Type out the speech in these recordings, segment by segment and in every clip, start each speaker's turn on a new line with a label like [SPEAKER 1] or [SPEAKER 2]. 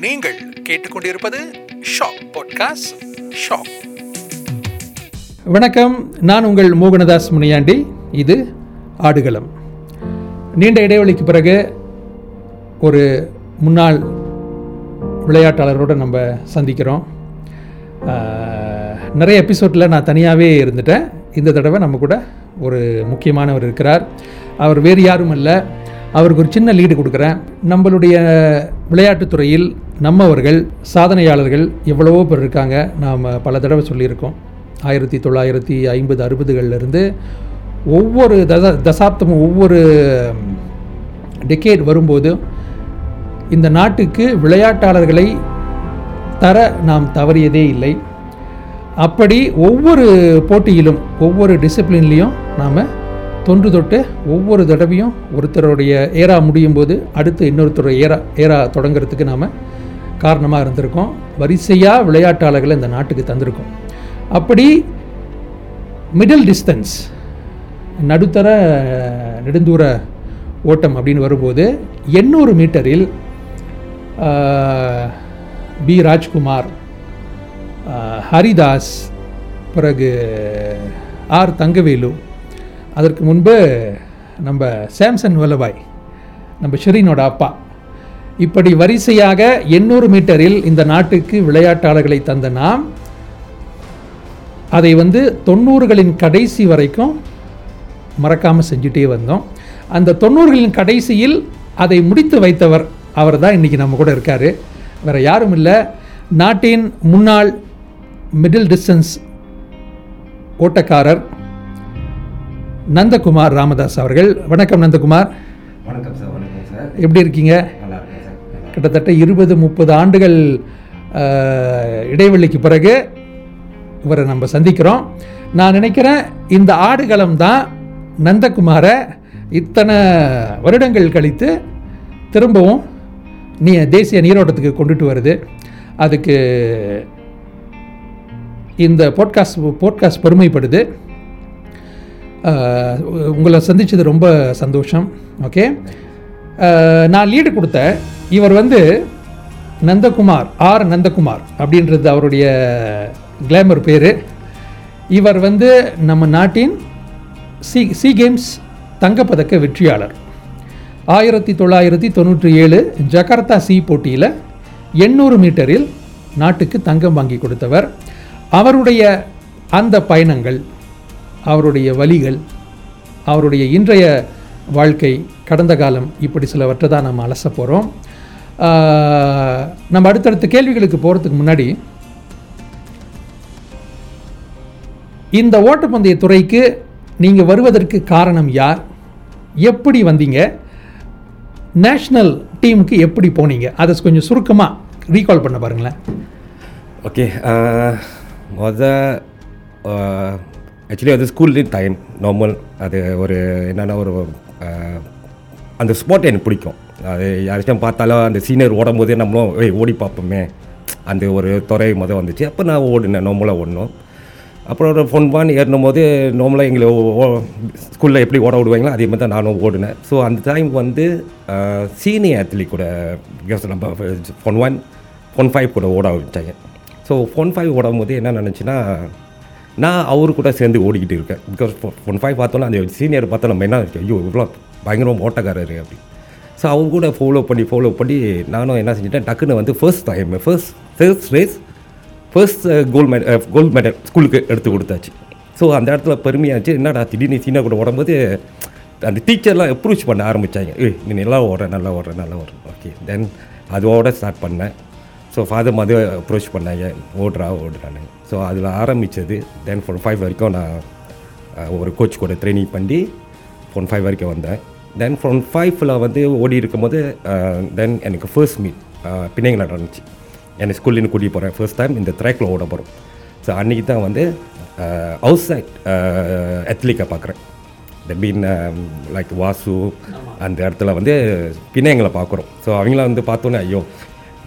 [SPEAKER 1] நீங்கள் கேட்டுக்கொண்டிருப்பது shock podcast shock. வணக்கம். நான் உங்கள் மோகனதாஸ் முனியாண்டி. இது ஆடுகளம். நீண்ட இடைவெளிக்கு பிறகு ஒரு முன்னாள் விளையாட்டாளரோடு நம்ம சந்திக்கிறோம். நிறைய எபிசோடில் நான் தனியாகவே இருந்துட்டேன். இந்த தடவை நம்ம கூட ஒரு முக்கியமானவர் இருக்கிறார். அவர் வேறு யாரும் அல்ல. அவருக்கு ஒரு சின்ன லீடு கொடுக்குறேன். நம்மளுடைய விளையாட்டுத்துறையில் நம்மவர்கள் சாதனையாளர்கள் எவ்வளவோ பேர் இருக்காங்க. நாம் பல தடவை சொல்லியிருக்கோம். ஆயிரத்தி தொள்ளாயிரத்தி ஐம்பது அறுபதுகளிலிருந்து ஒவ்வொரு தச தசாப்தமும் ஒவ்வொரு டெக்கேட் வரும்போது இந்த நாட்டுக்கு விளையாட்டாளர்களை தர நாம் தவறியதே இல்லை. அப்படி ஒவ்வொரு போட்டியிலும் ஒவ்வொரு டிசிப்ளின்லேயும் நாம் தொன்று தொட்டு ஒவ்வொரு தடவையும் ஒருத்தருடைய ஏரா முடியும் போது அடுத்து இன்னொருத்தருடைய ஏரா ஏரா தொடங்கிறதுக்கு நாம் காரணமாக இருந்திருக்கோம். வரிசையாக விளையாட்டாளர்களை இந்த நாட்டுக்கு தந்திருக்கோம். அப்படி மிடில் டிஸ்டன்ஸ் நடுத்தர நெடுந்தூர ஓட்டம் அப்படின்னு வரும்போது எண்ணூறு மீட்டரில் பி ராஜ்குமார் ஹரிதாஸ் பிறகு ஆர் தங்கவேலு அதற்கு முன்பு நம்ம சாம்சன் வல்லபாய் நம்ம ஷெரீனோட அப்பா இப்படி வரிசையாக எண்ணூறு மீட்டரில் இந்த நாட்டுக்கு விளையாட்டாளர்களை தந்த நாம் அதை வந்து தொண்ணூறுகளின் கடைசி வரைக்கும் மறக்காமல் செஞ்சுட்டே வந்தோம். அந்த தொண்ணூறுகளின் கடைசியில் அதை முடித்து வைத்தவர் அவர் தான் இன்றைக்கி நம்ம கூட இருக்கார். வேறு யாரும் இல்லை. நாட்டின் முன்னாள் மிடில் டிஸ்டன்ஸ் ஓட்டக்காரர் நந்தகுமார் ராமதாஸ் அவர்கள். வணக்கம் நந்தகுமார்.
[SPEAKER 2] வணக்கம் சார் வணக்கம் சார்.
[SPEAKER 1] எப்படி இருக்கீங்க? கிட்டத்தட்ட இருபது முப்பது ஆண்டுகள் இடைவெளிக்கு பிறகு இவரை நம்ம சந்திக்கிறோம். நான் நினைக்கிறேன் இந்த ஆடுகளம் தான் நந்தகுமாரை இத்தனை வருடங்கள் கழித்து திரும்பவும் நீ தேசிய நீரோட்டத்துக்கு கொண்டுட்டு வருது. அதுக்கு இந்த போட்காஸ்ட் போட்காஸ்ட் பெருமைப்படுது. உங்களை சந்தித்தது ரொம்ப சந்தோஷம். ஓகே நான் லீடு கொடுத்தேன். இவர் வந்து நந்தகுமார் ஆர் நந்தகுமார் அப்படின்றது அவருடைய கிளாமர் பேர். இவர் வந்து நம்ம நாட்டின் சி சி கேம்ஸ் தங்கப்பதக்க வெற்றியாளர். ஆயிரத்தி தொள்ளாயிரத்தி தொண்ணூற்றி ஏழு ஜகார்த்தா சி போட்டியில் எண்ணூறு மீட்டரில் நாட்டுக்கு தங்கம் வாங்கி கொடுத்தவர். அவருடைய அந்த பயணங்கள் அவருடைய வழிகள் அவருடைய இன்றைய வாழ்க்கை கடந்த காலம் இப்படி சிலவற்றை தான் நம்ம அலச போகிறோம் நம்ம அடுத்தடுத்த கேள்விகளுக்கு போகிறதுக்கு முன்னாடி இந்த ஓட்டப்பந்தய துறைக்கு நீங்கள் வருவதற்கு காரணம் யார்? எப்படி வந்தீங்க? நேஷ்னல் டீமுக்கு எப்படி போனீங்க? அதை கொஞ்சம் சுருக்கமாக ரீகால் பண்ண பாருங்களேன்.
[SPEAKER 2] ஓகே மொத ஆக்சுவலி அது ஸ்கூல் டைம் நார்மல் அது ஒரு என்னென்னா ஒரு அந்த ஸ்போர்ட் எனக்கு பிடிக்கும். அது யாராச்சும் பார்த்தாலும் அந்த சீனியர் ஓடும் போதே நம்மளும் ஏய் ஓடி பார்ப்போமே. அந்த ஒரு துறை மொதல் வந்துச்சு. அப்போ நான் ஓடினேன் நார்மலாக ஓடணும் அப்புறம் ஒரு ஃபோன் பான் ஏறினும் போது நார்மலாக எங்களை ஸ்கூலில் எப்படி ஓட விடுவாங்களோ அதே மாதிரி தான் நானும் ஓடினேன். ஸோ அந்த டைம் வந்து சீனியர் அத்லீட் கூட பிகாஸ் நம்ம ஃபோன் ஒன் ஃபோன் ஃபைவ் கூட ஓட ஆரம்பித்தாங்க ஸோ ஃபோன் ஃபைவ் ஓடும் போது என்ன நினச்சின்னா நான் அவரு கூட சேர்ந்து ஓடிக்கிட்டு இருக்கேன். பிகாஸ் ஒன் ஃபைவ் பார்த்தோன்னா அந்த சீனியர் பார்த்தா நம்ம என்ன ஐயோ இவ்வளோ பயங்கரமாக ஓட்டக்காரரு அப்படி. ஸோ அவங்க கூட ஃபாலோ பண்ணி ஃபாலோ பண்ணி நானும் என்ன செஞ்சிட்டேன்? டக்குன்னு வந்து first time first first race first gold medal gold medal ஸ்கூலுக்கு எடுத்து கொடுத்தாச்சு. ஸோ அந்த இடத்துல பெருமையாச்சு. என்னடா திடீர்னு சீனா கூட ஓடும்போது அந்த டீச்சர்லாம் அப்ரோச் பண்ண ஆரம்பித்தாங்க ஏய் நீ நல்லா ஓடுற நல்லா ஓடுற நல்லா ஓடுற. ஓகே தென் அதோட ஸ்டார்ட் பண்ணேன். ஸோ ஃபாதர் மதர் அப்ரோச் பண்ணாங்க. ஓடுறா ஓடுறான்னு. ஸோ அதில் ஆரம்பித்தது தென் ஃபோன் ஃபைவ் வரைக்கும் நான் ஒரு கோச் கூட ட்ரைனிங் பண்ணி ஃபோன் ஃபைவ் வரைக்கும் வந்தேன். தென் ஃபோன் ஃபைவ்ல வந்து ஓடி இருக்கும்போது தென் எனக்கு ஃபர்ஸ்ட் மீட் பிணைங்க நடந்துச்சு. என்னை ஸ்கூல்லேருந்து கூட்டிகிட்டு போகிறேன் ஃபர்ஸ்ட் டைம் இந்த ட்ராக்கில் ஓட போகிறோம் ஸோ அன்றைக்கி தான் வந்து அவுட் சைட் அத்லீக்கை பார்க்குறேன் த பீன் லைக் வாசு அந்த இடத்துல வந்து பிணையங்களை பார்க்குறோம் ஸோ அவங்கள வந்து பார்த்தோன்னே ஐயோ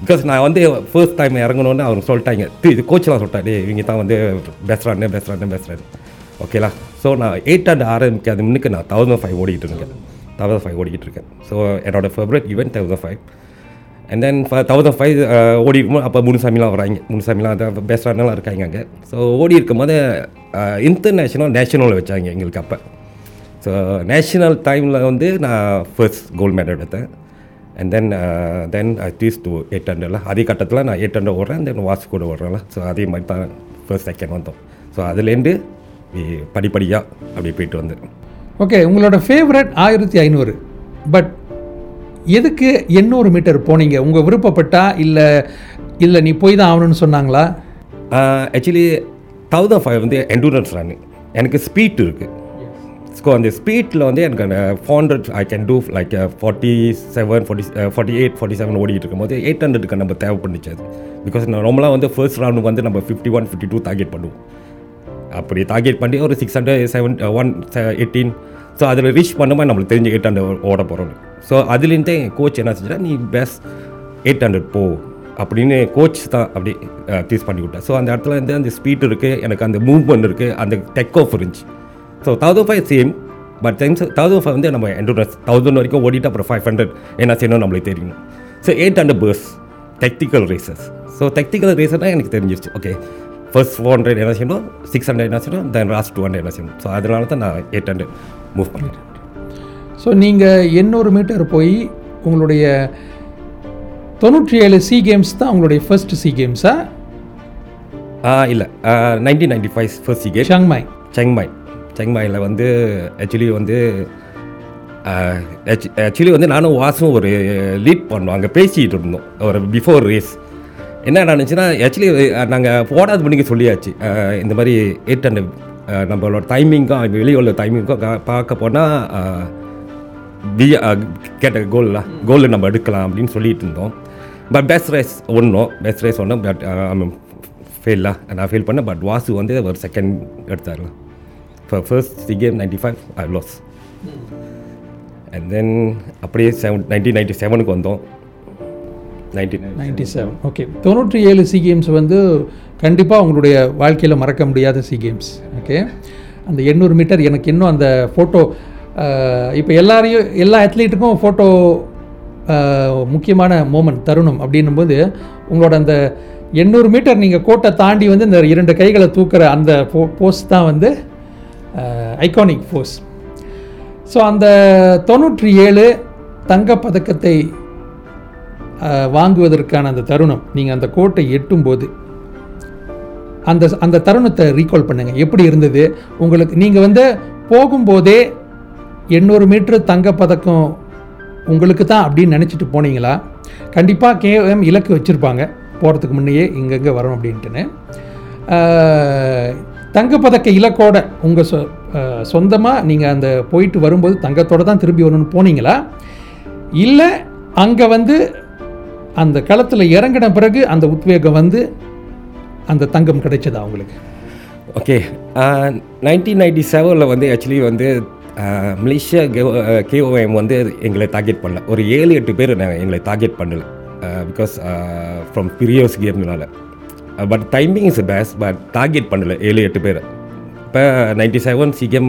[SPEAKER 2] பிகாஸ் நான் வந்து ஃபர்ஸ்ட் டைம் இறங்கணும்னு அவங்க சொல்லிட்டாங்க. தி- இது கோச்செலாம் சொல்லிட்டா டே இவங்க தான் வந்து பேசுகிறானே பேசுகிறானே பேசுகிறாரு ஓகேலா ஸோ நான் எயிட் ஹண்ட்ரட் ஆரம்பிக்காத முன்னுக்கு நான் தௌசண்ட் ஃபைவ் ஓடிக்கிட்டு இருக்கேன். தௌசண்ட் ஃபைவ் ஓடிக்கிட்டு இருக்கேன். ஸோ என்னோட favourite event thousand five and then thousand five ஓடி அப்போ முனுசாமிலாம் வராங்க. முனுசாமிலாம் அதான் பெஸ்டானலாம் இருக்காங்க அங்கே. ஸோ ஓடி இருக்கும்போது இன்டர்நேஷ்னல் நேஷனலில் வச்சாங்க எங்களுக்கு அப்போ. ஸோ நேஷ்னல் டைமில் வந்து நான் ஃபர்ஸ்ட் கோல்டு மெடல் எடுத்தேன். And then then these two eight ஹண்ட்ரட்ல அதே கட்டத்தில் நான் எயிட் ஹண்ட்ரட் ஓடுறேன் தென் வாட்ச் கூட ஓடுறேன்ல ஸோ அதே மாதிரி தான் ஃபர்ஸ்ட் செகண்ட் வந்தோம். ஸோ அதுலேருந்து படிப்படியாக அப்படியே போயிட்டு வந்தேன்
[SPEAKER 1] ஓகே உங்களோட ஃபேவரட் ஆயிரத்தி ஐநூறு. பட் எதுக்கு எண்ணூறு மீட்டர் போனீங்க? உங்கள் விருப்பப்பட்டா இல்லை இல்லை நீ போய் தான் ஆகணும்னு சொன்னாங்களா?
[SPEAKER 2] ஆக்சுவலி தௌசண்ட் ஃபைவ் வந்து எண்டூரன்ஸ் ரன் எனக்கு ஸ்பீட் இருக்குது ஸோ அந்த ஸ்பீட்டில் வந்து எனக்கு அந்த four hundred I can do like forty seven forty forty eight forty seven ஓடிட்டு இருக்கும்போது எயிட் ஹண்ட்ரடுக்கு நம்ம தேவைப்பட்டுச்சு. அது பிகாஸ் நான் ரொம்பலாம் வந்து ஃபர்ஸ்ட் ரவுண்டுக்கு வந்து நம்ம fifty one fifty two target பண்ணுவோம். அப்படி டார்கெட் பண்ணி ஒரு six hundred seven one eighteen so அதில் ரீச் பண்ணும்போது நம்மளுக்கு தெரிஞ்சு எயிட் ஹண்ட்ரட் ஓட போகிறோம் ஸோ அதுலேருந்தே கோச் என்ன செஞ்சால் நீ பெஸ்ட் எயிட் ஹண்ட்ரட் போ அப்படின்னு கோச் தான் அப்படி uh, டீஸ் பண்ணி விட்டேன் ஸோ அந்த இடத்துல வந்து அந்த ஸ்பீட் இருக்குது எனக்கு அந்த மூவ்மெண்ட் இருக்குது அந்த டெக் ஆஃப் இருந்துச்சு. So thousand five same but times thousand five வந்து நம்ம என்ட்ரன்ஸ் தௌசண்ட் வரைக்கும் ஓடிட்டு அப்புறம் ஃபைவ் ஹண்ட்ரட் என்ன செய்யணும் நம்மளுக்கு தெரியணும் ஸோ எயிட் ஹண்ட்ரட் பர்ஸ் டெக்டிக்கல் ரேசஸ் ஸோ டெக்டிக்கல் ரேசர்னா எனக்கு தெரிஞ்சிருச்சு. ஓகே ஃபர்ஸ்ட் ஃபோர் ஹண்ட்ரட் என்ன செய்யணும்? சிக்ஸ் ஹண்ட்ரட் என்ன செய்யணும்? தென் லாஸ்ட் டூ ஹண்ட்ரட் என்ன செய்யணும்? ஸோ அதனால தான் நான் எயிட் ஹண்ட்ரட் மூவ் பண்ணிட்டேன்.
[SPEAKER 1] ஸோ நீங்கள் எண்ணூறு மீட்டர் போய் உங்களுடைய தொண்ணூற்றி ஏழு சி கேம்ஸ் தான் உங்களுடைய ஃபர்ஸ்ட் சி கேம்ஸா
[SPEAKER 2] இல்லை. Nineteen ninety five first game
[SPEAKER 1] Chiang Mai
[SPEAKER 2] Chiang Mai செங்மாயில் வந்து ஆக்சுவலி வந்து ஆக்சுவலி வந்து நானும் வாசும் ஒரு லீட் பண்ணோம். அங்கே பேசிகிட்டு இருந்தோம். ஒரு பிஃபோர் ரேஸ் என்ன நடந்துச்சுன்னா ஆக்சுவலி நாங்கள் போடாது மணிக்கு சொல்லியாச்சு. இந்த மாதிரி எயிட் ஹண்ட்ரட் நம்மளோட டைமிங்கும் வெளியே உள்ள டைமிங்கும் பார்க்க போனால் வி கேட்ட கோல்லாம் கோல்டு நம்ம எடுக்கலாம் அப்படின்னு சொல்லிட்டு இருந்தோம். பட் பெஸ்ட் ரேஸ் ஒன்றும் பெஸ்ட் ரேஸ் ஒன்றும் பட் ஃபெயிலாக நான் ஃபெயில் பண்ணேன். பட் வாசு வந்து ஒரு செகண்ட் எடுத்தாருலாம் இப்போ first SEA game ninety five I loss and then அப்படியே செவன் நைன்டீன் நைன்டி செவனுக்கு வந்தோம்.
[SPEAKER 1] நைன்டி செவன் ஓகே தொண்ணூற்றி ஏழு சி கேம்ஸ் வந்து கண்டிப்பாக உங்களுடைய வாழ்க்கையில் மறக்க முடியாத சி கேம்ஸ் ஓகே அந்த எண்ணூறு மீட்டர் எனக்கு இன்னும் அந்த ஃபோட்டோ இப்போ எல்லாரையும் எல்லா அத்லீட்டுக்கும் ஃபோட்டோ முக்கியமான மூமெண்ட் தருணம் அப்படின்னும் போது உங்களோட அந்த எண்ணூறு மீட்டர் நீங்கள் கோட்டை தாண்டி வந்து இந்த இரண்டு கைகளை தூக்குற அந்த போ போஸ்ட் தான் வந்து ஐகானிக் ஃபோர்ஸ் ஸோ அந்த தொண்ணூற்றி ஏழு தங்கப்பதக்கத்தை uh, வாங்குவதற்கான அந்த தருணம் நீங்கள் அந்த கோட்டை எட்டும்போது அந்த அந்த தருணத்தை ரீகால் பண்ணுங்கள் எப்படி இருந்தது? உங்களுக்கு நீங்கள் வந்து போகும்போதே எண்ணூறு மீட்ரு தங்கப்பதக்கம் உங்களுக்கு தான் அப்படின்னு நினச்சிட்டு போனீங்களா? கண்டிப்பாக கேஎம் இலக்கு வச்சுருப்பாங்க. போகிறதுக்கு முன்னையே இங்கங்கே வரும் அப்படின்ட்டுன்னு. தங்கப்பதக்க இலக்கோட உங்கள் சொ சொந்தமாக நீங்கள் அந்த போயிட்டு வரும்போது தங்கத்தோடு தான் திரும்பி வரணும்னு போனீங்களா? இல்லை அங்கே வந்து அந்த களத்தில் இறங்கின பிறகு அந்த உத்வேகம் வந்து அந்த தங்கம் கிடைச்சதா அவங்களுக்கு
[SPEAKER 2] ஓகே. நைன்டீன் நைன்டி செவனில் வந்து ஆக்சுவலி வந்து மலேசியா கேஓஎம் வந்து எங்களை டார்கெட் பண்ணல. ஒரு ஏழு எட்டு பேர் நான் எங்களை டார்கெட் பண்ணல. Because from previous கேம்னால but timing is best but target பண்ணல ஏழு எட்டு பேர். இப்போ நைன்டி செவன் சி கேம்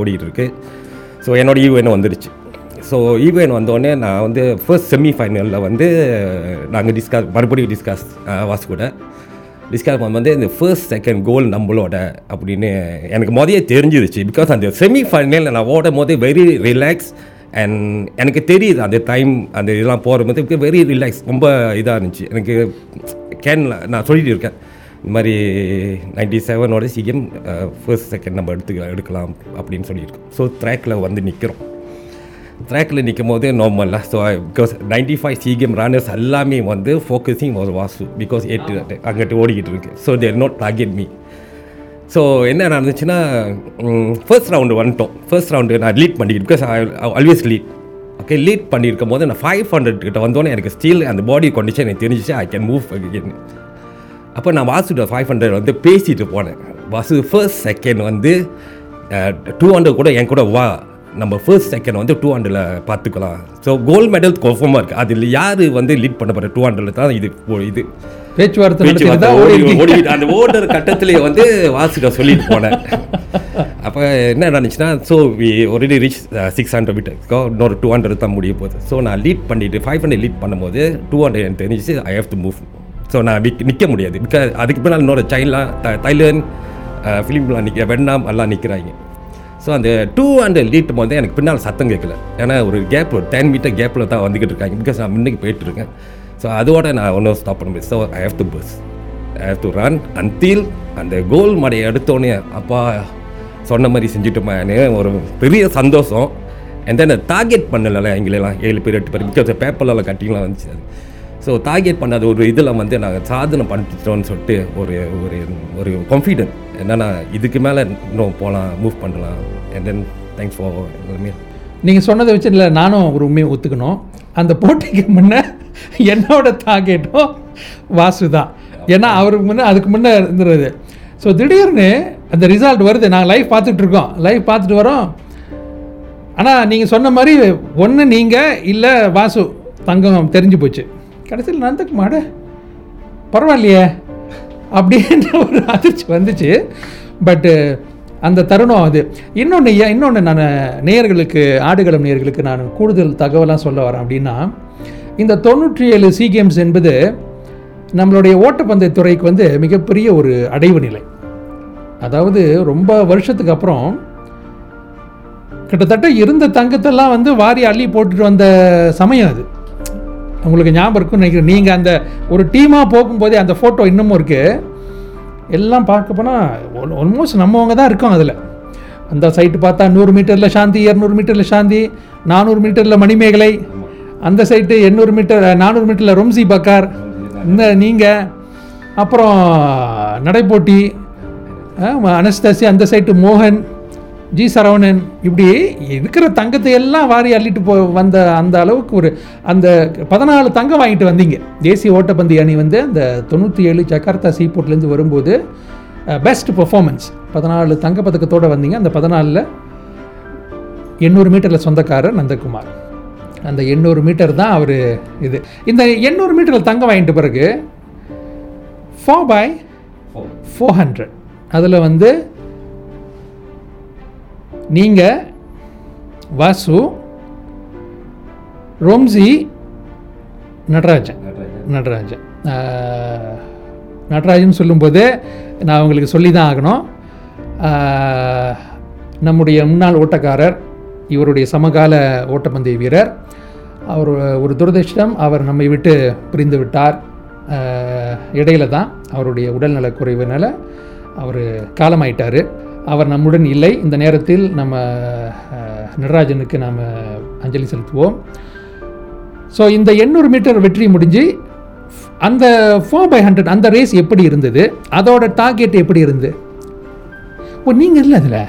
[SPEAKER 2] ஓடிட்டுருக்கு ஸோ என்னோட ஈவென் வந்துடுச்சு ஸோ ஈவென் வந்தோடனே நான் வந்து ஃபர்ஸ்ட் செமி ஃபைனலில் வந்து நாங்கள் டிஸ்கஸ் மறுபடியும் டிஸ்கஸ் வாசு கூட. டிஸ்கஸ் வந்து இந்த ஃபர்ஸ்ட் செகண்ட் கோல் நம்மளோட அப்படின்னு எனக்கு முதலே தெரிஞ்சிருச்சு. பிகாஸ் அந்த செமி ஃபைனலில் நான் ஓடும் போது வெரி ரிலாக்ஸ் அண்ட் எனக்கு தெரியுது அந்த டைம் அந்த இதெல்லாம் போகும்போது வெரி ரிலாக்ஸ் ரொம்ப இதாக இருந்துச்சு. எனக்கு கேன் நான் சொல்லிட்டு இருக்கேன். இந்த மாதிரி நைன்டி செவனோட சிஎம் ஃபர்ஸ்ட் செகண்ட் நம்ம எடுத்துக்கலாம் எடுக்கலாம் அப்படின்னு சொல்லியிருக்கோம். ஸோ ட்ராக்கில் வந்து நிற்கிறோம் ட்ராக்கில் நிற்கும் போது நார்மலாக so because ninety five SEA runners எல்லாமே வந்து ஃபோக்கஸிங் ஒரு வாசு பிகாஸ் எட்டு அங்கிட்டு ஓடிக்கிட்டு இருக்கு. So there not target me so என்ன நடந்துச்சுன்னா ஃபர்ஸ்ட் ரவுண்டு வந்துட்டோம். ஃபர்ஸ்ட் ரவுண்டு நான் லீட் பண்ணிக்கிட்டு because always lead okay lead பண்ணியிருக்கும் போது நான் ஃபைவ் ஹண்ட்ரட் கிட்ட வந்தோடனே எனக்கு ஸ்டீல் அந்த பாடி கண்டிஷன் எனக்கு தெரிஞ்சிச்சு ஐ கேன் மூவ் அகேன் அப்போ நான் வாசுட ஃபைவ் ஹண்ட்ரட் வந்து பேசிட்டு போனேன். வாசு ஃபர்ஸ்ட் செகண்ட் வந்து டூ ஹண்ட்ரட் கூட என் கூட வா. நம்ம ஃபர்ஸ்ட் செகண்ட் வந்து டூ ஹண்ட்ரடில் பார்த்துக்கலாம் ஸோ கோல்டு மெடல் கன்ஃபார்மாக இருக்குது அதில் யார் வந்து லீட் பண்ண போகிற டூ ஹண்ட்ரடில் தான் இது இது.
[SPEAKER 1] பேச்சுவார்த்தை
[SPEAKER 2] ஓடி அந்த ஓடுற கட்டத்திலே வந்து வாசிட்ட சொல்லிட்டு போனேன். அப்போ என்ன நடந்துச்சுன்னா so we already reach six hundred மீட்டர்ஸ்க்கோ இன்னொரு டூ ஹண்ட்ரட் தான் முடிய போகுது. ஸோ நான் லீட் பண்ணிவிட்டு ஃபைவ் ஹண்ட்ரட் லீட் பண்ணும்போது டூ ஹண்ட்ரட் எனக்கு தெரிஞ்சிச்சு I have to move so நான் நிக் நிற்க முடியாது பிகாஸ் அதுக்கு பின்னால் இன்னொரு த தைலண்ட் ஃபிலிம்லாம் நிற்க வெண்ணாம் எல்லாம் நிற்கிறாங்க ஸோ அந்த டூ ஹண்ட்ரட் லீட் போது எனக்கு பின்னால் சத்தம் கேட்கல. ஏன்னா ஒரு கேப் ஒரு டென் மீட்டர் கேப்பில் தான் வந்துக்கிட்டு இருக்காங்க. பிகாஸ் நான் முன்னுக்கு போயிட்டுருக்கேன் ஸோ அதோட நான் ஒன்றும் ஸ்டாப் பண்ண முடியாது. So I have to push I have to run until அந்த கோல் மடையை எடுத்தோடனே அப்பா சொன்ன மாதிரி செஞ்சுட்டோமான்னு ஒரு பெரிய சந்தோஷம். அண்ட் தென் டார்கெட் பண்ணல எங்களெல்லாம். ஏழு பேர் எட்டு பேர். பிகாஸ் பேப்பர்லாம் கட்டிங்லாம் வந்துச்சு. அது ஸோ டார்கெட் பண்ண அது ஒரு இதில் வந்து நாங்கள் சாதனை பண்ணிட்டோம்னு சொல்லிட்டு ஒரு ஒரு ஒரு கான்ஃபிடென்ட் என்னென்னா இதுக்கு மேலே இன்னும் போகலாம் மூவ் பண்ணலாம். அண்ட் தென் தேங்க்ஸ் ஃபார் எல்லாமே
[SPEAKER 1] நீங்கள் சொன்னதை வச்சு இல்லை நானும் ஒரு உண்மையை ஒத்துக்கணும். அந்த போட்டிக்கு முன்னே என்னோட டார்கெட்டும் வாசு தான் ஏன்னா அவருக்கு முன்னே அதுக்கு முன்னே இருந்துருது ஸோ திடீர்னு அந்த ரிசல்ட் வருது. நாங்கள் லைவ் பார்த்துட்ருக்கோம் லைஃப் லைவ் பார்த்துட்டு வரோம். ஆனால் நீங்கள் சொன்ன மாதிரி ஒன்று நீங்கள் இல்லை வாசு தங்கம் தெரிஞ்சு போச்சு. கடைசியில் நந்தகுமார பரவாயில்லையே. அப்படின்ற ஒரு அதிர்ச்சி வந்துச்சு. பட்டு அந்த தருணம் அது. இன்னொன்று இன்னொன்று நான் நேயர்களுக்கு ஆடுகளம் நேயர்களுக்கு நான் கூடுதல் தகவலாக சொல்ல வரேன் அப்படின்னா இந்த தொண்ணூற்றி ஏழு சி கேம்ஸ் என்பது நம்மளுடைய ஓட்டப்பந்தய துறைக்கு வந்து மிகப்பெரிய ஒரு அடைவு நிலை. அதாவது ரொம்ப வருஷத்துக்கு அப்புறம் கிட்டத்தட்ட இருந்த தங்கத்தெல்லாம் வந்து வாரி அள்ளி போட்டுட்டு வந்த சமயம் அது. உங்களுக்கு ஞாபகம் இருக்கும்னு நினைக்கிறேன். நீங்கள் அந்த ஒரு டீமாக போகும்போதே அந்த ஃபோட்டோ இன்னமும் இருக்குது எல்லாம் பார்க்க போனால் ஆல்மோஸ்ட் நம்மவங்க தான் இருக்கோம் அதில். அந்த சைட்டு பார்த்தா நூறு மீட்டரில் சாந்தி இரநூறு மீட்டரில் சாந்தி நானூறு மீட்டரில் மணிமேகலை அந்த சைட்டு எண்ணூறு மீட்டர் நானூறு மீட்டரில் ரொம்சி பக்கார் இந்த நீங்கள் அப்புறம் நடைப்போட்டி அனஸ்தாசி அந்த சைட்டு மோகன் ஜி சரவணன் இப்படி இருக்கிற தங்கத்தை எல்லாம் வாரி அள்ளிட்டு போ வந்த அந்த அளவுக்கு ஒரு அந்த பதினாலு தங்கம் வாங்கிட்டு வந்தீங்க. தேசிய ஓட்டப்பந்தய அணி வந்து அந்த தொண்ணூற்றி ஏழு ஜகார்த்தா சீபோர்ட்லேருந்து வரும்போது பெஸ்ட் பெர்ஃபார்மன்ஸ் பதினாலு தங்க பதக்கத்தோடு வந்தீங்க. அந்த பதினாலில் எண்ணூறு மீட்டரில் சொந்தக்காரர் நந்தகுமார். அந்த எண்ணூறு மீட்டர் தான் அவர் இது. இந்த எண்ணூறு மீட்டரில் தங்கம் வாங்கிட்ட பிறகு ஃபோர் பை ஃபோர் ஹண்ட்ரட் அதில் வந்து நீங்கள் வாசு ரோம்சி நடராஜன். நடராஜன். நடராஜன். சொல்லும்போது நான் உங்களுக்கு சொல்லி தான் ஆகணும் நம்முடைய முன்னாள் ஓட்டக்காரர் இவருடைய சமகால ஓட்டப்பந்தய வீரர். அவர் ஒரு துரதிர்ஷ்டம் அவர் நம்மை விட்டு பிரிந்து விட்டார். இடையில தான் அவருடைய உடல்நலக் குறைவினால் அவர் காலமாயிட்டார். அவர் நம்முடன் இல்லை. இந்த நேரத்தில் நம்ம நடராஜனுக்கு நாம் அஞ்சலி செலுத்துவோம். ஸோ இந்த எண்ணூறு மீட்டர் வெற்றி முடிஞ்சு அந்த ஃபோர் பை ஹண்ட்ரட் அந்த ரேஸ் எப்படி இருந்தது? அதோட டார்கெட் எப்படி இருந்து ஓ நீங்கள் இல்லை அதில்?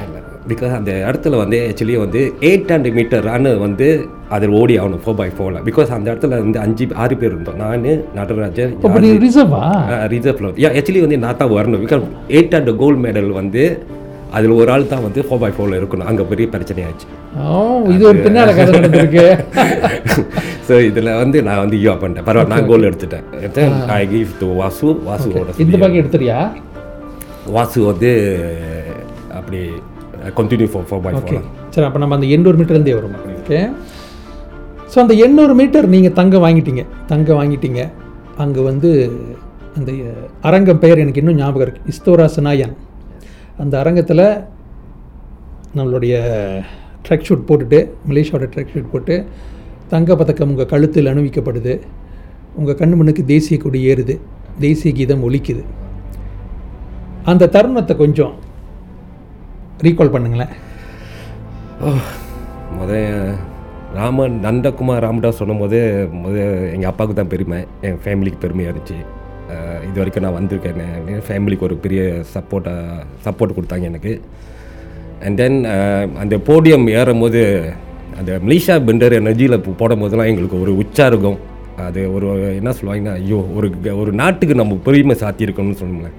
[SPEAKER 2] பிகாஸ் அந்த இடத்துல வந்து ஆக்சுவலி வந்து எயிட் ஹண்ட்ரட் மீட்டர் ரன் வந்து அதில் ஓடி ஆகணும் ஃபோர் பை ஃபோரில் பிகாஸ் அந்த இடத்துல வந்து அஞ்சு ஆறு பேர் இருந்தோம். நான் நடராஜன்
[SPEAKER 1] ரிசர்வா
[SPEAKER 2] ரிசர்வ்ல ஆக்சுவலி வந்து. நான் தான் வரணும். Because eight hundred gold medal வந்து அதில் ஒரு ஆள் தான் வந்து ஃபோர் பை ஃபோரில் இருக்கணும். அங்கே பெரிய பிரச்சனையாச்சு.
[SPEAKER 1] இது ஒரு பின்னால நடந்திருக்கு.
[SPEAKER 2] ஸோ இதில் வந்து நான் வந்து யூ பண்ணிட்டேன். பரவாயில்ல நான் கோல் எடுத்துட்டேன். ஐ கிவ் டு வாசு வாசுவோட
[SPEAKER 1] இந்த பக்கம் எடுத்துறியா?
[SPEAKER 2] வாசு வந்து அப்படி continue four four by four
[SPEAKER 1] சரி அப்போ நம்ம அந்த எண்ணூறு மீட்டர்லேருந்தே வரும்? ஓகே ஸோ அந்த எண்ணூறு மீட்டர் நீங்கள் தங்கம் வாங்கிட்டீங்க. தங்கம் வாங்கிட்டீங்க. அங்கே வந்து அந்த அரங்கம் பெயர் எனக்கு இன்னும் ஞாபகம் இருக்குது இஸ்தோரா சனாயன். அந்த அரங்கத்தில் நம்மளுடைய ட்ரெக் ஷூட் போட்டுட்டு மலேசியாவோட ட்ரெக் ஷூட் போட்டு தங்க பதக்கம் உங்கள் கழுத்தில் அணிவிக்கப்படுது. உங்கள் கண்ணு தேசிய கொடி ஏறுது. தேசிய கீதம் ஒலிக்குது. அந்த தருணத்தை கொஞ்சம் ரீகால் பண்ணுங்களேன்.
[SPEAKER 2] முத ராமன் நந்தகுமார் ராமதாஸ் சொன்னும்போது முத எங்கள் அப்பாவுக்கு தான் பெருமை. என் ஃபேமிலிக்கு பெருமையாக இருந்துச்சு. இது வரைக்கும் நான் வந்திருக்கேன். என் ஃபேமிலிக்கு ஒரு பெரிய சப்போர்ட்டாக சப்போர்ட் கொடுத்தாங்க எனக்கு. அண்ட் தென் அந்த போடியம் ஏறும்போது அந்த மலேசியா பெண்டர் எனர்ஜியில் போடும் போதெல்லாம் எங்களுக்கு ஒரு உற்சாகம் அது ஒரு என்ன சொல்லுவாங்கன்னா ஐயோ ஒரு க- ஒரு நாட்டுக்கு நம்ம பெருமை சாத்தியிருக்கோம்னு சொல்லுங்களேன்.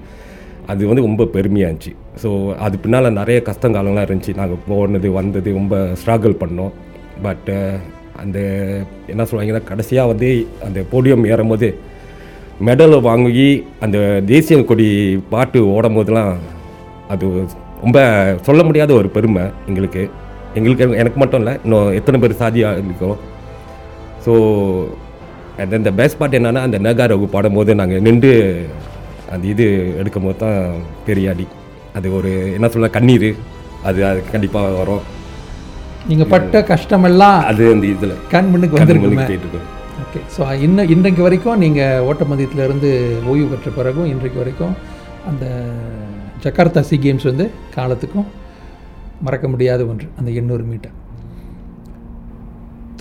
[SPEAKER 2] அது வந்து ரொம்ப பெருமையாக இருந்துச்சு. ஸோ அது பின்னால் நிறைய கஷ்டங்காலம்லாம் இருந்துச்சு. நாங்கள் போனது வந்தது ரொம்ப ஸ்ட்ரகிள் பண்ணோம். பட்டு அந்த என்ன சொல்லுவாங்கன்னா கடைசியாக வந்து அந்த போடியம் ஏறும்போது மெடலை வாங்கி அந்த தேசிய கொடி பாட்டு ஓடும் போதெல்லாம் அது ரொம்ப சொல்ல முடியாத ஒரு பெருமை எங்களுக்கு. எங்களுக்கு எனக்கு மட்டும் இல்லை இன்னும் எத்தனை பேர் சாதியாக இருக்கோ ஸோ அண்ட் இந்த பெஸ்ட் பார்ட் என்னன்னா அந்த நகாரகு பாடும்போது நாங்கள் நின்று அந்த இது எடுக்கும் போது தான் பெரிய அடி. அது ஒரு என்ன சொல்ல கண்ணீர். அது அது கண்டிப்பாக வரும்.
[SPEAKER 1] நீங்கள் பட்ட கஷ்டமெல்லாம்
[SPEAKER 2] அது அந்த இதில்.
[SPEAKER 1] கண் முன்னுக்கு வந்திருக்குமே
[SPEAKER 2] கேட்டுருக்கோம்
[SPEAKER 1] ஓகே ஸோ இன்னும் இன்றைக்கு வரைக்கும் நீங்கள் ஓட்டப்பந்தயத்திலேருந்து ஓய்வு பெற்ற பிறகும் இன்றைக்கு வரைக்கும் அந்த ஜக்கார்த்தா சி கேம்ஸ் வந்து காலத்துக்கும் மறக்க முடியாத ஒன்று அந்த எண்ணூறு மீட்டர்.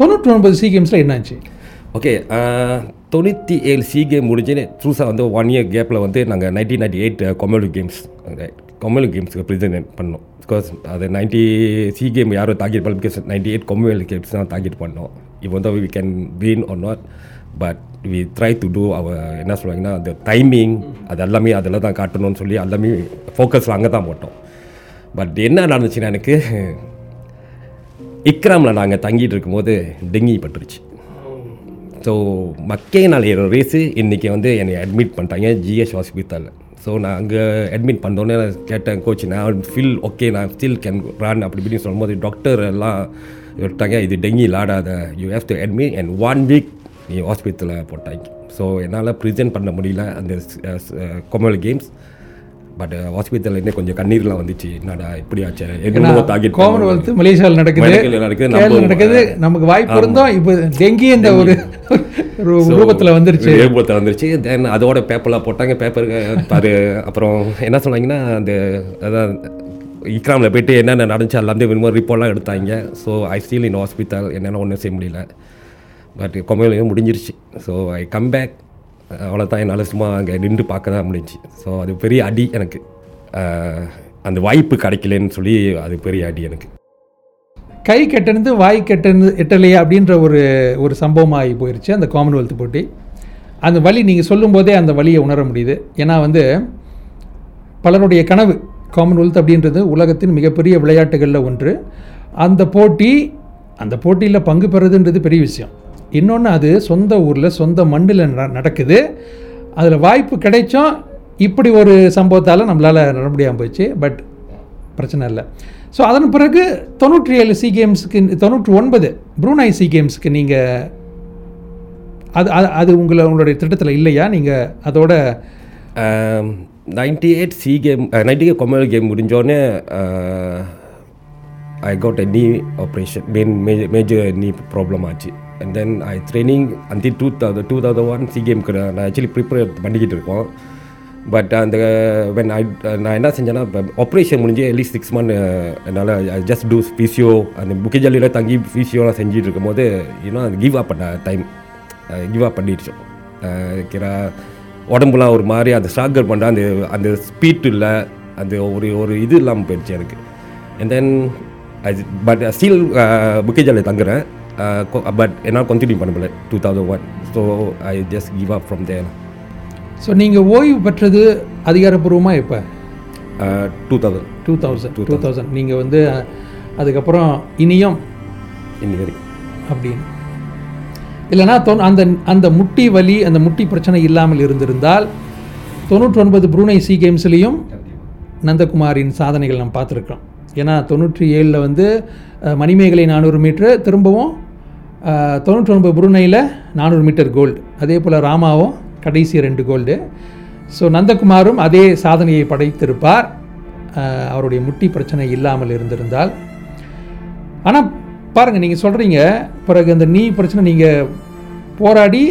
[SPEAKER 1] தொண்ணூற்றி ஒன்பது சி கேம்ஸில் என்னாச்சு?
[SPEAKER 2] ஓகே தொண்ணூற்றி ஏழு சி கேம் முடிஞ்சு புதுசாக வந்து ஒன் இயர் கேப்பில் வந்து நாங்கள் nineteen ninety eight Commonwealth Games Commonwealth கேம்ஸுக்கு present பண்ணோம். பிகாஸ் அது நைன்டி சி கேம் யாரும் தாக்கிட்டு பண்ணல because ninety eight Commonwealth Games தான் தாக்கிட்டு பண்ணோம். Even though we can win or not but we try to do அவர் என்ன சொல்லுவாங்கன்னா அந்த டைமிங் அது எல்லாமே அதில் தான் காட்டணும்னு சொல்லி எல்லாமே ஃபோக்கஸில் அங்கே தான் போட்டோம். பட் என்ன நடந்துச்சுன்னா எனக்கு இக்ராமில் நாங்கள் தங்கிட்டு இருக்கும்போது டெங்கி பட்டுருச்சு. ஸோ மக்கே நாளைய ரேஸு இன்றைக்கி வந்து என்னை அட்மிட் பண்ணிட்டாங்க ஜிஎஸ் ஹாஸ்பிட்டலில் ஸோ நான் அங்கே அட்மிட் பண்ணோன்னே கேட்டேன் கோச் நான் ஃபீல் ஓகே நான் ஸ்டில் கேன் ரன் அப்படி இப்படின்னு சொல்லும்போது டாக்டர் எல்லாம் விட்டாங்க இது dengue இல்லாடாத you have to admit and one week நீ ஹாஸ்பிட்டலில் போட்டாங்க. ஸோ என்னால் ப்ரெசென்ட் பண்ண முடியல அந்த கொமல் கேம்ஸ் பட் ஹாஸ்பிட்டலில் இன்னும் கொஞ்சம் கண்ணீர்லாம் வந்துச்சு. என்னடா இப்படி ஆச்சு? என்னமோ டார்கெட்
[SPEAKER 1] காமன்வெல்த் மலேசியாவில் நடக்குது.
[SPEAKER 2] நடக்குது,
[SPEAKER 1] நடக்குது. நமக்கு வாய்ப்பு இருந்தோம். இப்போ டெங்கி இந்த ஒரு ரூபத்தில் வந்துருச்சு.
[SPEAKER 2] ஏர்போர்ட்டில் வந்துருச்சு. தென் அதோட பேப்பர்லாம் போட்டாங்க. பேப்பருக்கு அது அப்புறம் என்ன சொன்னாங்கன்னா அந்த அதான் இக்ராமில் போயிட்டு என்னென்ன நடந்துச்சு எல்லாத்தையும் விரும்ப ரிப்போர்ட்லாம் எடுத்தாங்க. So I still in hospital என்னென்ன ஒன்றும் செய்ய முடியல. பட் கொமையிலையும் முடிஞ்சிருச்சு. ஸோ ஐ கம் பேக் அவ்வளோதான் என்னால் சும்மா அங்கே நின்று பார்க்க தான் முடிஞ்சுச்சு. ஸோ அது பெரிய அடி எனக்கு. அந்த வாய்ப்பு கிடைக்கலன்னு சொல்லி அது பெரிய அடி எனக்கு.
[SPEAKER 1] கை கெட்டிருந்து வாய் கெட்டிருந்து எட்டலையே அப்படின்ற ஒரு ஒரு சம்பவம் ஆகி அந்த காமன்வெல்த் போட்டி. அந்த வழி நீங்கள் சொல்லும்போதே அந்த வழியை உணர முடியுது. ஏன்னா வந்து பலருடைய கனவு காமன்வெல்த் அப்படின்றது உலகத்தின் மிகப்பெரிய விளையாட்டுகளில் ஒன்று. அந்த போட்டி அந்த போட்டியில் பங்கு பெறுறதுன்றது பெரிய விஷயம். இன்னொன்று அது சொந்த ஊரில் சொந்த மண்ணில் நடக்குது. அதில் வாய்ப்பு கிடைச்சும் இப்படி ஒரு சம்பவத்தால் நம்மளால் நட முடியாமல் போச்சு. பட் பிரச்சனை இல்லை. ஸோ அதன் பிறகு தொண்ணூற்றி ஏழு சி கேம்ஸுக்கு தொண்ணூற்றி ஒன்பது ப்ரூனாய் சி கேம்ஸுக்கு நீங்கள் அது அது- அது உங்களை உங்களுடைய திட்டத்தில் இல்லையா? நீங்கள் அதோட
[SPEAKER 2] ninety eight C game ninety eight கொமல் game முடிஞ்சோடனே I got a knee operation main major major knee problem ஆச்சு. அண்ட் தென் ஐ ட்ரைனிங் அந்த two thousand two thousand one C கேமுக்கு நான் ஆக்சுவலி ப்ரிப்பேர் பண்ணிக்கிட்டு இருக்கோம். பட் uh, அந்த when I uh, நான் என்ன செஞ்சேன்னா ஆப்ரேஷன் முடிஞ்சு அட்லீஸ்ட் சிக்ஸ் மந்த் என்னால் ஜஸ்ட் டூ ஃபிசியோ அந்த புக்கிஜாலியில் தங்கி ஃபிசியோலாம் செஞ்சுட்டு இருக்கும்போது இன்னும் அது கிவ் அப் பண்ண டைம் கிவ் uh, அப் பண்ணிடுச்சோம் கிரா உடம்புலாம் ஒரு மாதிரி அந்த ஸ்ட்ராகர் பண்ணுற அந்த அந்த ஸ்பீட் இல்லை அந்த ஒரு ஒரு இது இல்லாமல் போயிடுச்சு எனக்கு. And then I but still புக்கிஜல்லில் தங்குறேன். பட் என்னால் கண்டினியூ பண்ண முடியல two thousand one so I just give up from there
[SPEAKER 1] so நீங்கள் ஓய்வு பெற்றது அதிகாரப்பூர்வமாக இப்போ
[SPEAKER 2] two thousand
[SPEAKER 1] two thousand two thousand நீங்கள் வந்து அதுக்கப்புறம் இனியும்.
[SPEAKER 2] இன்னி வரைக்கும்
[SPEAKER 1] அப்படின்னு. இல்லைனா அந்த அந்த முட்டி வலி அந்த முட்டி பிரச்சனை இல்லாமல் இருந்திருந்தால் தொண்ணூற்றி ஒன்பது ப்ரூனை சி கேம்ஸ்லேயும் நந்தகுமாரின் சாதனைகள் நம்ம பார்த்துருக்கோம் ஏன்னா தொண்ணூற்றி ஏழில் வந்து மணிமேகலை நானூறு மீட்ரு திரும்பவும் தொண்ணூற்றி ஒன்பது ப்ரூனையில் நானூறு மீட்டர் கோல்டு. அதே போல் ராமாவும் கடைசி ரெண்டு கோல்டு. ஸோ நந்தகுமாரும் அதே சாதனையை படைத்திருப்பார். அவருடைய முட்டி பிரச்சனை இல்லாமல் இருந்திருந்தால். ஆனால் பாருங்கள் நீங்கள் சொல்கிறீங்க பிறகு அந்த நீ பிரச்சனை நீங்கள் போராடி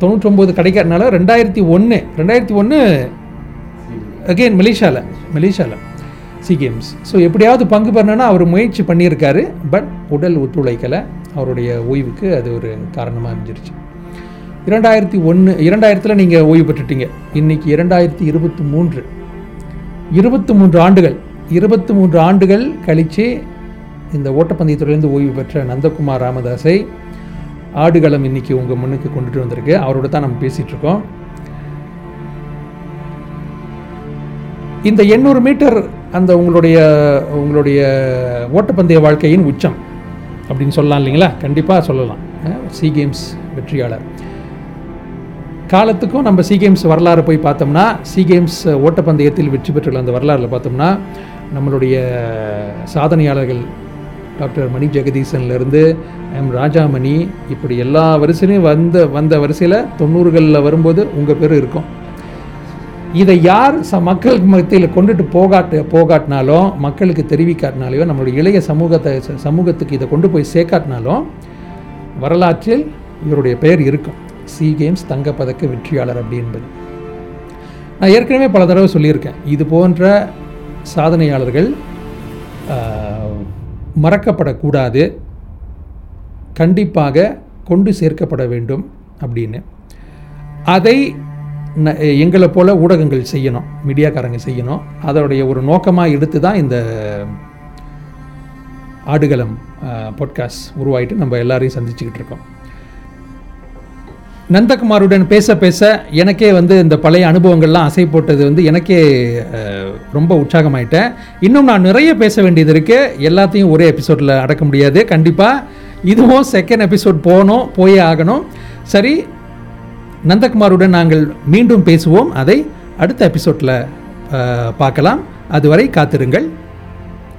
[SPEAKER 1] தொண்ணூற்றொம்பது கிடைக்காதனால ரெண்டாயிரத்தி ஒன்று ரெண்டாயிரத்தி ஒன்று அகெயின் மலேசியாவில் மலேசியாவில் சி கேம்ஸ் ஸோ எப்படியாவது பங்கு பெறணும்னா அவர் முயற்சி பண்ணியிருக்காரு பட் உடல் ஒத்துழைக்கலை. அவருடைய ஓய்வுக்கு அது ஒரு காரணமாக அமைஞ்சிருச்சு. இரண்டாயிரத்தி ஒன்று இரண்டாயிரத்தில் நீங்கள் ஓய்வு பெற்றுட்டீங்க. இன்னைக்கு இரண்டாயிரத்தி இருபத்தி மூன்று. இருபத்தி மூன்று ஆண்டுகள் இருபத்தி மூன்று ஆண்டுகள் கழித்து இந்த ஓட்டப்பந்தயத்துறையிலேருந்து ஓய்வு பெற்ற நந்தகுமார் ராமதாஸை ஆடுகளம் இன்னைக்கு உங்கள் முன்னுக்கு கொண்டுட்டு வந்திருக்கு. அவரோட தான் நம்ம பேசிகிட்ருக்கோம் இந்த எண்ணூறு மீட்டர் அந்த உங்களுடைய உங்களுடைய ஓட்டப்பந்தய வாழ்க்கையின் உச்சம் அப்படின்னு சொல்லலாம் இல்லைங்களா? கண்டிப்பாக சொல்லலாம். சி கேம்ஸ் வெற்றியாளர். காலத்துக்கும் நம்ம சி கேம்ஸ் வரலாறு போய் பார்த்தோம்னா சி கேம்ஸ் ஓட்டப்பந்தயத்தில் வெற்றி பெற்றுள்ள அந்த வரலாறில் பார்த்தோம்னா நம்மளுடைய சாதனையாளர்கள் டாக்டர் மணி ஜெகதீசன்லேருந்து எம் ராஜாமணி. இப்படி எல்லா வரிசையிலையும் வந்த வந்த வரிசையில் தொண்ணூறுகளில் வரும்போது உங்கள் பேர் இருக்கும். இதை யார் ச மக்கள் மத்தியில் கொண்டுட்டு போகாட்டு போகாட்டினாலும் மக்களுக்கு தெரிவிக்காட்டினாலையோ நம்மளுடைய இளைய சமூகத்தை ச- சமூகத்துக்கு இதை கொண்டு போய் சேர்க்காட்டினாலும் வரலாற்றில் இவருடைய பெயர் இருக்கும். சி கேம்ஸ் தங்கப்பதக்க வெற்றியாளர் அப்படி என்பது. நான் ஏற்கனவே பல தடவை சொல்லியிருக்கேன். இது போன்ற சாதனையாளர்கள் மறக்கப்படக்கூடாது. கண்டிப்பாக கொண்டு சேர்க்கப்பட வேண்டும் அப்படின்னு. அதை எங்களை போல ஊடகங்கள் செய்யணும் மீடியாக்காரங்க செய்யணும். அதோடைய ஒரு நோக்கமாக எடுத்து தான் இந்த ஆடுகளம் பாட்காஸ்ட் உருவாயிட்டு நம்ம எல்லாரையும் சந்திச்சுக்கிட்டு இருக்கோம். நந்தகுமாருடன் பேச பேச எனக்கே வந்து இந்த பழைய அனுபவங்கள்லாம் அசை போட்டது வந்து எனக்கே ரொம்ப உற்சாகமாயிட்டேன். இன்னும் நான் நிறைய பேச வேண்டியது இருக்குது எல்லாத்தையும் ஒரே எபிசோடில் அடக்க முடியாது. கண்டிப்பாக இதுவும் செகண்ட் எபிசோட் போகணும் போயே ஆகணும். சரி நந்தகுமாருடன் நாங்கள் மீண்டும் பேசுவோம். அதை அடுத்த எபிசோட்டில் பார்க்கலாம். அதுவரை காத்திருங்கள்.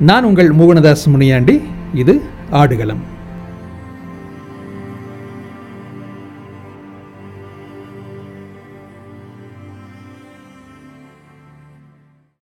[SPEAKER 1] நான் உங்கள் மூவனதாஸ் முனியாண்டி. இது ஆடுகளம்.